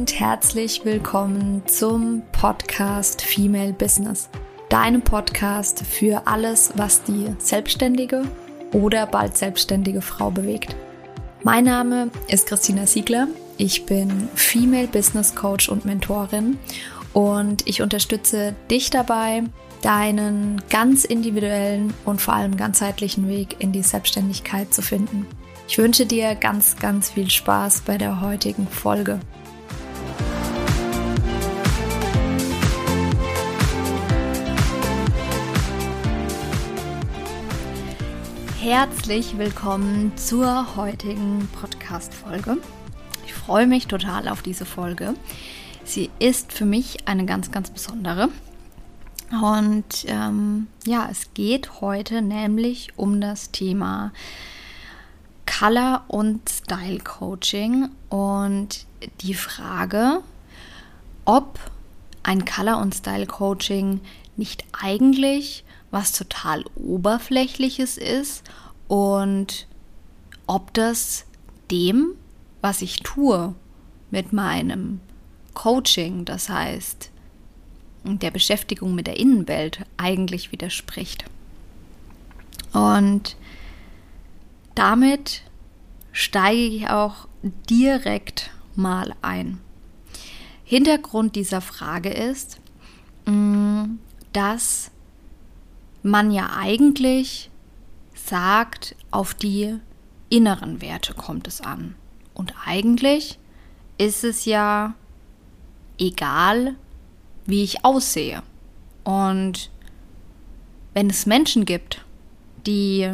und herzlich willkommen zum Podcast Female Business. Deinem Podcast für alles, was die selbstständige oder bald selbstständige Frau bewegt. Mein Name ist Christina Siegler. Ich bin Female Business Coach und Mentorin und ich unterstütze dich dabei, deinen ganz individuellen und vor allem ganzheitlichen Weg in die Selbstständigkeit zu finden. Ich wünsche dir ganz, ganz viel Spaß bei der heutigen Folge. Herzlich willkommen zur heutigen Podcast-Folge. Ich freue mich total auf diese Folge. Sie ist für mich eine ganz, ganz besondere. Und ähm, ja, es geht heute nämlich um das Thema Color und Style Coaching und die Frage, ob ein Color und Style Coaching nicht eigentlich was total oberflächliches ist und ob das dem, was ich tue mit meinem Coaching, das heißt der Beschäftigung mit der Innenwelt, eigentlich widerspricht. Und damit steige ich auch direkt mal ein. Hintergrund dieser Frage ist, mm, dass man ja eigentlich sagt, auf die inneren Werte kommt es an. Und eigentlich ist es ja egal, wie ich aussehe. Und wenn es Menschen gibt, die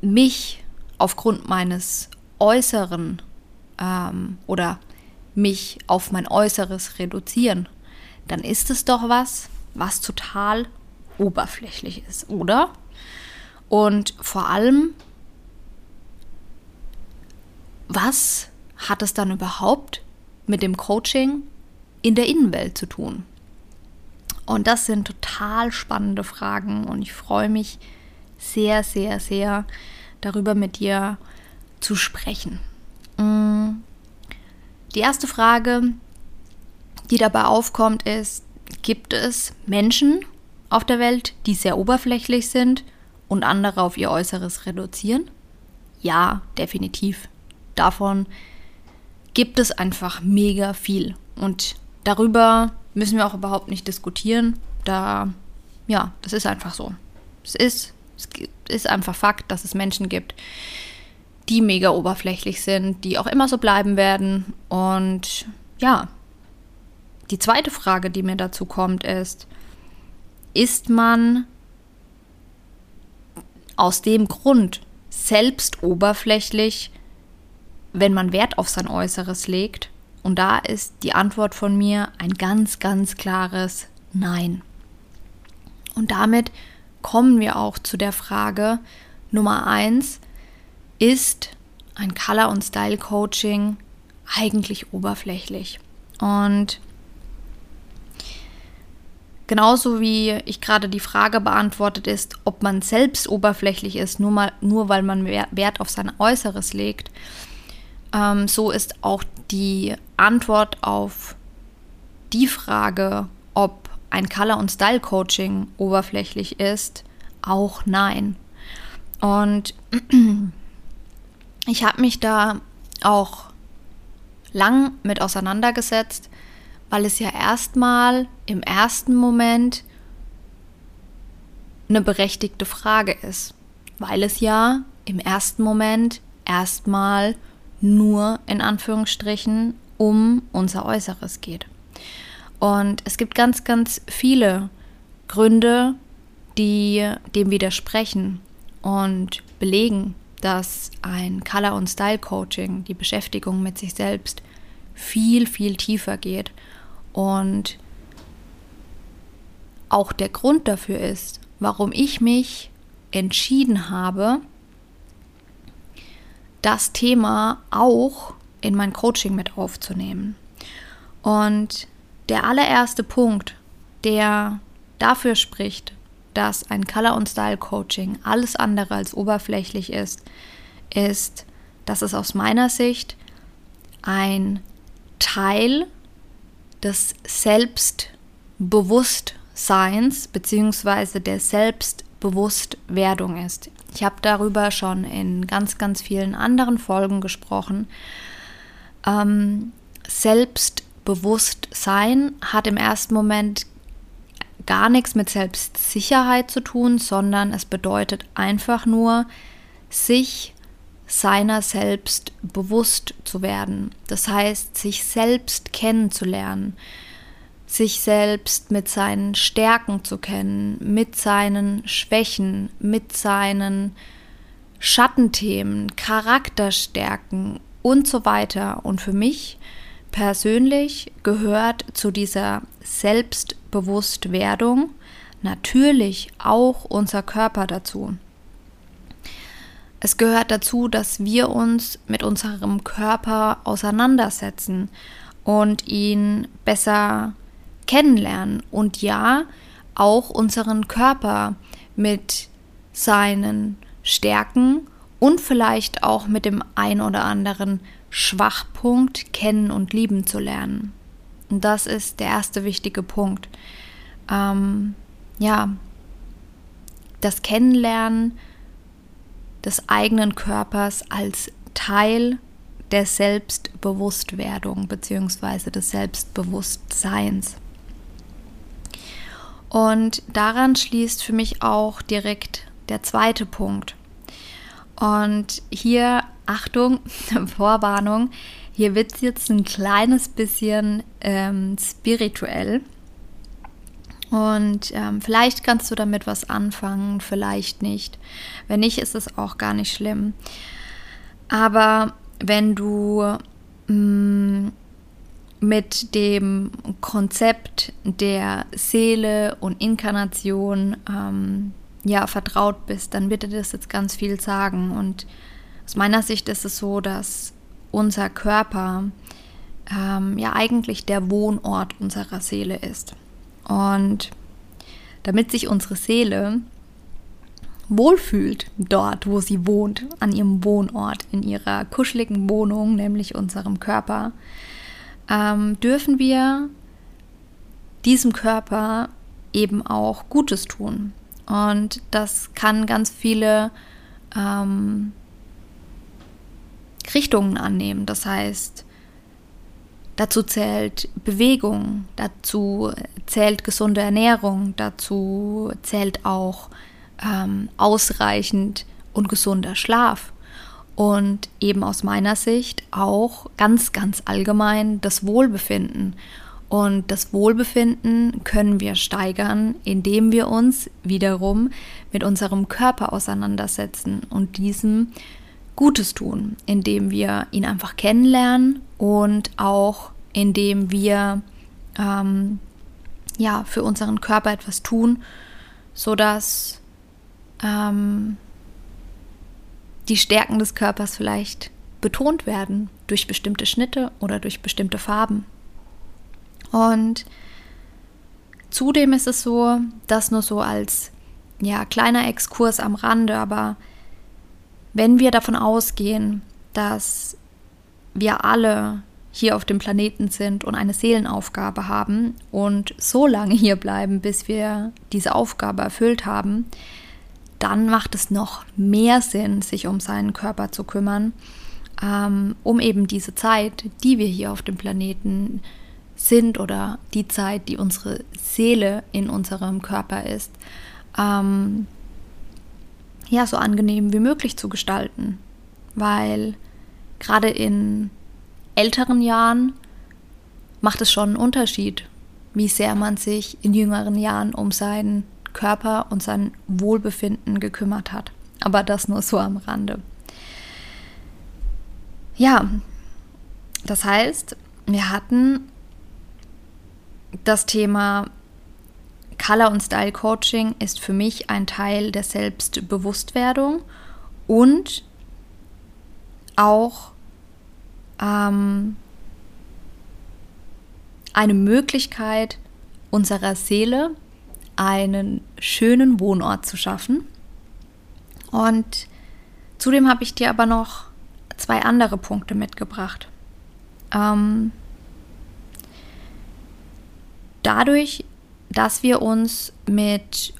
mich aufgrund meines Äußeren ähm, oder mich auf mein Äußeres reduzieren, dann ist es doch was, was total oberflächlich ist, oder? Und vor allem, was hat es dann überhaupt mit dem Coaching in der Innenwelt zu tun? Und das sind total spannende Fragen und ich freue mich sehr, sehr, sehr darüber mit dir zu sprechen. Mm. Die erste Frage, die dabei aufkommt, ist, gibt es Menschen auf der Welt, die sehr oberflächlich sind und andere auf ihr Äußeres reduzieren? Ja, definitiv. Davon gibt es einfach mega viel. Und darüber müssen wir auch überhaupt nicht diskutieren. Da, ja, das ist einfach so. Es ist es ist einfach Fakt, dass es Menschen gibt, die mega oberflächlich sind, die auch immer so bleiben werden. Und ja, die zweite Frage, die mir dazu kommt, ist, ist man aus dem Grund selbst oberflächlich, wenn man Wert auf sein Äußeres legt? Und da ist die Antwort von mir ein ganz, ganz klares Nein. Und damit kommen wir auch zu der Frage Nummer eins, ist ein Color- und Style-Coaching eigentlich oberflächlich? Und genauso wie ich gerade die Frage beantwortet ist, ob man selbst oberflächlich ist, nur, mal, nur weil man Wert auf sein Äußeres legt, ähm, so ist auch die Antwort auf die Frage, ob ein Color- und Style-Coaching oberflächlich ist, auch nein. Und ich habe mich da auch lang mit auseinandergesetzt, weil es ja erstmal im ersten Moment eine berechtigte Frage ist, weil es ja im ersten Moment erstmal nur in Anführungsstrichen um unser Äußeres geht. Und es gibt ganz, ganz viele Gründe, die dem widersprechen und belegen, dass ein Color- und Style-Coaching, die Beschäftigung mit sich selbst, viel, viel tiefer geht. Und auch der Grund dafür ist, warum ich mich entschieden habe, das Thema auch in mein Coaching mit aufzunehmen. Und der allererste Punkt, der dafür spricht, dass ein Color- und Style-Coaching alles andere als oberflächlich ist, ist, dass es aus meiner Sicht ein Teil des Selbstbewusstseins bzw. der Selbstbewusstwerdung ist. Ich habe darüber schon in ganz, ganz vielen anderen Folgen gesprochen. Ähm, Selbstbewusstsein hat im ersten Moment gar nichts mit Selbstsicherheit zu tun, sondern es bedeutet einfach nur, sich seiner selbst bewusst zu werden. Das heißt, sich selbst kennenzulernen, sich selbst mit seinen Stärken zu kennen, mit seinen Schwächen, mit seinen Schattenthemen, Charakterstärken und so weiter. Und für mich persönlich gehört zu dieser Selbstbewusstwerdung natürlich auch unser Körper dazu. Es gehört dazu, dass wir uns mit unserem Körper auseinandersetzen und ihn besser kennenlernen und ja, auch unseren Körper mit seinen Stärken und vielleicht auch mit dem ein oder anderen Schwachpunkt kennen und lieben zu lernen. Und das ist der erste wichtige Punkt. Ähm, ja, das Kennenlernen des eigenen Körpers als Teil der Selbstbewusstwerdung bzw. des Selbstbewusstseins. Und daran schließt für mich auch direkt der zweite Punkt. Und hier, Achtung, Vorwarnung, hier wird es jetzt ein kleines bisschen ähm, spirituell. Und ähm, vielleicht kannst du damit was anfangen, vielleicht nicht. Wenn nicht, ist es auch gar nicht schlimm. Aber wenn du mm, mit dem Konzept der Seele und Inkarnation ähm, ja vertraut bist, dann wird dir das jetzt ganz viel sagen. Und aus meiner Sicht ist es so, dass unser Körper ähm, ja eigentlich der Wohnort unserer Seele ist. Und damit sich unsere Seele wohlfühlt dort, wo sie wohnt, an ihrem Wohnort, in ihrer kuscheligen Wohnung, nämlich unserem Körper, ähm, dürfen wir diesem Körper eben auch Gutes tun. Und das kann ganz viele ähm, Richtungen annehmen. Das heißt, dazu zählt Bewegung, dazu zählt gesunde Ernährung, dazu zählt auch ähm, ausreichend und gesunder Schlaf. Und eben aus meiner Sicht auch ganz, ganz allgemein das Wohlbefinden. Und das Wohlbefinden können wir steigern, indem wir uns wiederum mit unserem Körper auseinandersetzen und diesem Gutes tun, indem wir ihn einfach kennenlernen und auch indem wir ähm, ja für unseren Körper etwas tun, sodass ähm, die Stärken des Körpers vielleicht betont werden durch bestimmte Schnitte oder durch bestimmte Farben. Und zudem ist es so, dass nur so als ja, kleiner Exkurs am Rande, aber wenn wir davon ausgehen, dass wir alle hier auf dem Planeten sind und eine Seelenaufgabe haben und so lange hier bleiben, bis wir diese Aufgabe erfüllt haben, dann macht es noch mehr Sinn, sich um seinen Körper zu kümmern, ähm, um eben diese Zeit, die wir hier auf dem Planeten sind oder die Zeit, die unsere Seele in unserem Körper ist, ähm, ja, so angenehm wie möglich zu gestalten. Weil gerade in älteren Jahren macht es schon einen Unterschied, wie sehr man sich in jüngeren Jahren um seinen Körper und sein Wohlbefinden gekümmert hat. Aber das nur so am Rande. Ja, das heißt, wir hatten das Thema Color und Style Coaching ist für mich ein Teil der Selbstbewusstwerdung und auch ähm, eine Möglichkeit unserer Seele einen schönen Wohnort zu schaffen. Und zudem habe ich dir aber noch zwei andere Punkte mitgebracht. Ähm, dadurch, dass wir uns mit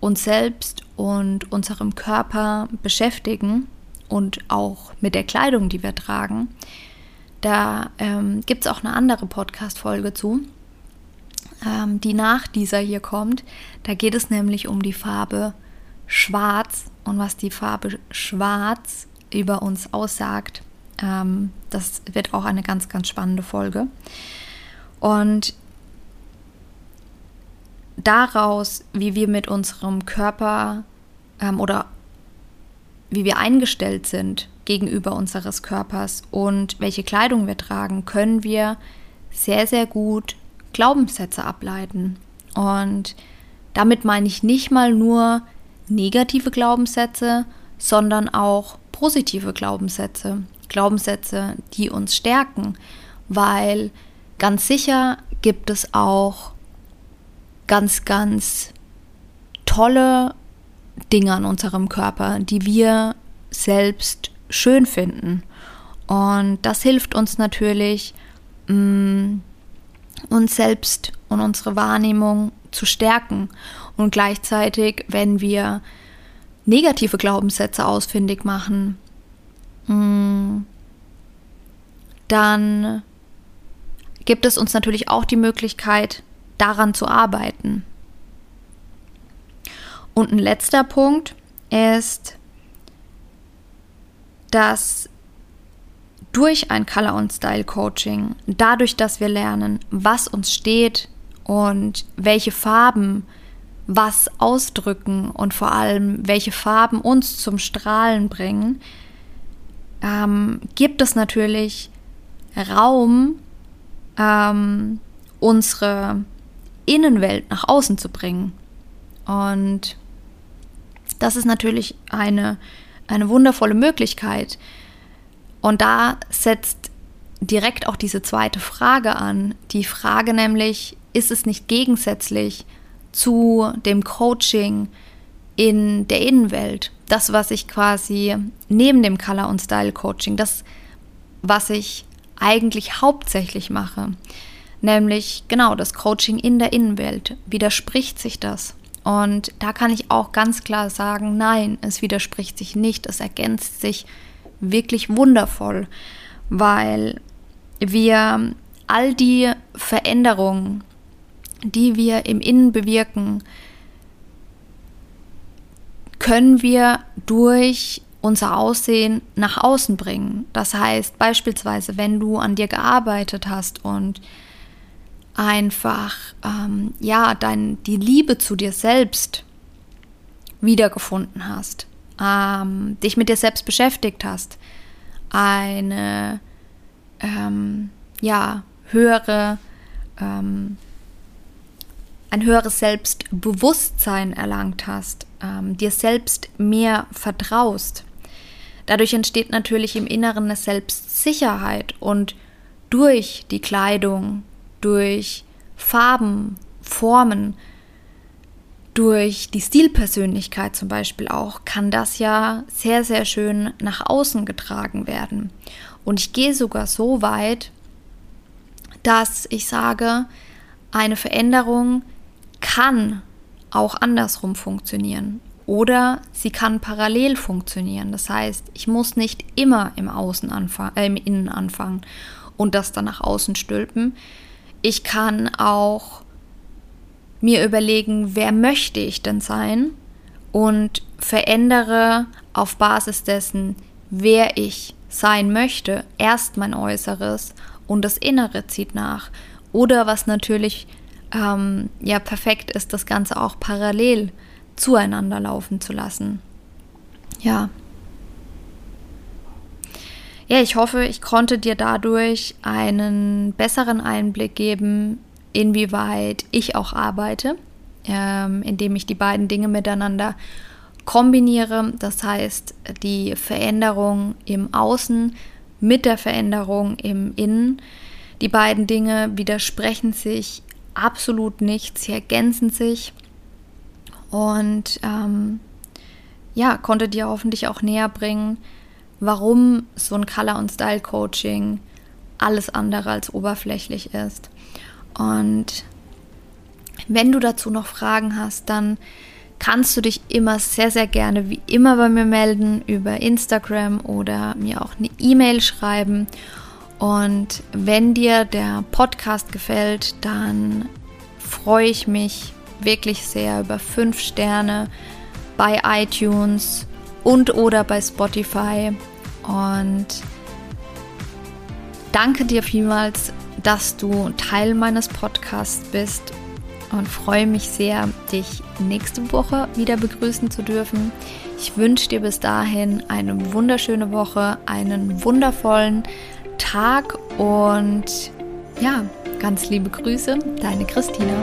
uns selbst und unserem Körper beschäftigen und auch mit der Kleidung, die wir tragen, da ähm, gibt es auch eine andere Podcast-Folge zu, ähm, die nach dieser hier kommt. Da geht es nämlich um die Farbe Schwarz und was die Farbe Schwarz über uns aussagt. Ähm, das wird auch eine ganz, ganz spannende Folge. Und daraus, wie wir mit unserem Körper ähm, oder wie wir eingestellt sind gegenüber unseres Körpers und welche Kleidung wir tragen, können wir sehr, sehr gut Glaubenssätze ableiten. Und damit meine ich nicht mal nur negative Glaubenssätze, sondern auch positive Glaubenssätze. Glaubenssätze, die uns stärken, weil ganz sicher gibt es auch ganz, ganz tolle Dinge an unserem Körper, die wir selbst schön finden. Und das hilft uns natürlich, mm, uns selbst und unsere Wahrnehmung zu stärken. Und gleichzeitig, wenn wir negative Glaubenssätze ausfindig machen, mm, dann gibt es uns natürlich auch die Möglichkeit, daran zu arbeiten. Und ein letzter Punkt ist, dass durch ein Color und Style Coaching, dadurch, dass wir lernen, was uns steht und welche Farben was ausdrücken und vor allem welche Farben uns zum Strahlen bringen, ähm, gibt es natürlich Raum, ähm, unsere Innenwelt nach außen zu bringen. Und das ist natürlich eine, eine wundervolle Möglichkeit. Und da setzt direkt auch diese zweite Frage an. Die Frage nämlich, ist es nicht gegensätzlich zu dem Coaching in der Innenwelt? Das, was ich quasi neben dem Color- und Style-Coaching, das, was ich eigentlich hauptsächlich mache, nämlich genau das Coaching in der Innenwelt. Widerspricht sich das? Und da kann ich auch ganz klar sagen, nein, es widerspricht sich nicht, es ergänzt sich wirklich wundervoll, weil wir all die Veränderungen, die wir im Innen bewirken, können wir durch unser Aussehen nach außen bringen. Das heißt beispielsweise, wenn du an dir gearbeitet hast und einfach ähm, ja dein, die Liebe zu dir selbst wiedergefunden hast, ähm, dich mit dir selbst beschäftigt hast, eine ähm, ja höhere ähm, ein höheres Selbstbewusstsein erlangt hast, ähm, dir selbst mehr vertraust. Dadurch entsteht natürlich im Inneren eine Selbstsicherheit und durch die Kleidung, durch Farben, Formen, durch die Stilpersönlichkeit zum Beispiel auch, kann das ja sehr, sehr schön nach außen getragen werden. Und ich gehe sogar so weit, dass ich sage, eine Veränderung kann auch andersrum funktionieren oder sie kann parallel funktionieren. Das heißt, ich muss nicht immer im Außen anfangen, äh, im Innen anfangen und das dann nach außen stülpen. Ich kann auch mir überlegen, wer möchte ich denn sein und verändere auf Basis dessen, wer ich sein möchte, erst mein Äußeres und das Innere zieht nach. Oder was natürlich ähm, ja perfekt ist, das Ganze auch parallel zueinander laufen zu lassen. Ja. Ja, ich hoffe, ich konnte dir dadurch einen besseren Einblick geben, inwieweit ich auch arbeite, ähm, indem ich die beiden Dinge miteinander kombiniere. Das heißt, die Veränderung im Außen mit der Veränderung im Innen. Die beiden Dinge widersprechen sich absolut nicht, sie ergänzen sich. Und ähm, ja, konnte dir hoffentlich auch näher bringen, warum so ein Color- und Style-Coaching alles andere als oberflächlich ist. Und Wenn du dazu noch Fragen hast, dann kannst du dich immer sehr, sehr gerne wie immer bei mir melden über Instagram oder mir auch eine E-Mail schreiben. Und wenn dir der Podcast gefällt, dann freue ich mich wirklich sehr über fünf Sterne bei iTunes und oder bei Spotify. Und danke dir vielmals, dass du Teil meines Podcasts bist und freue mich sehr, dich nächste Woche wieder begrüßen zu dürfen. Ich wünsche dir bis dahin eine wunderschöne Woche, einen wundervollen Tag und ja, ganz liebe Grüße, deine Christina.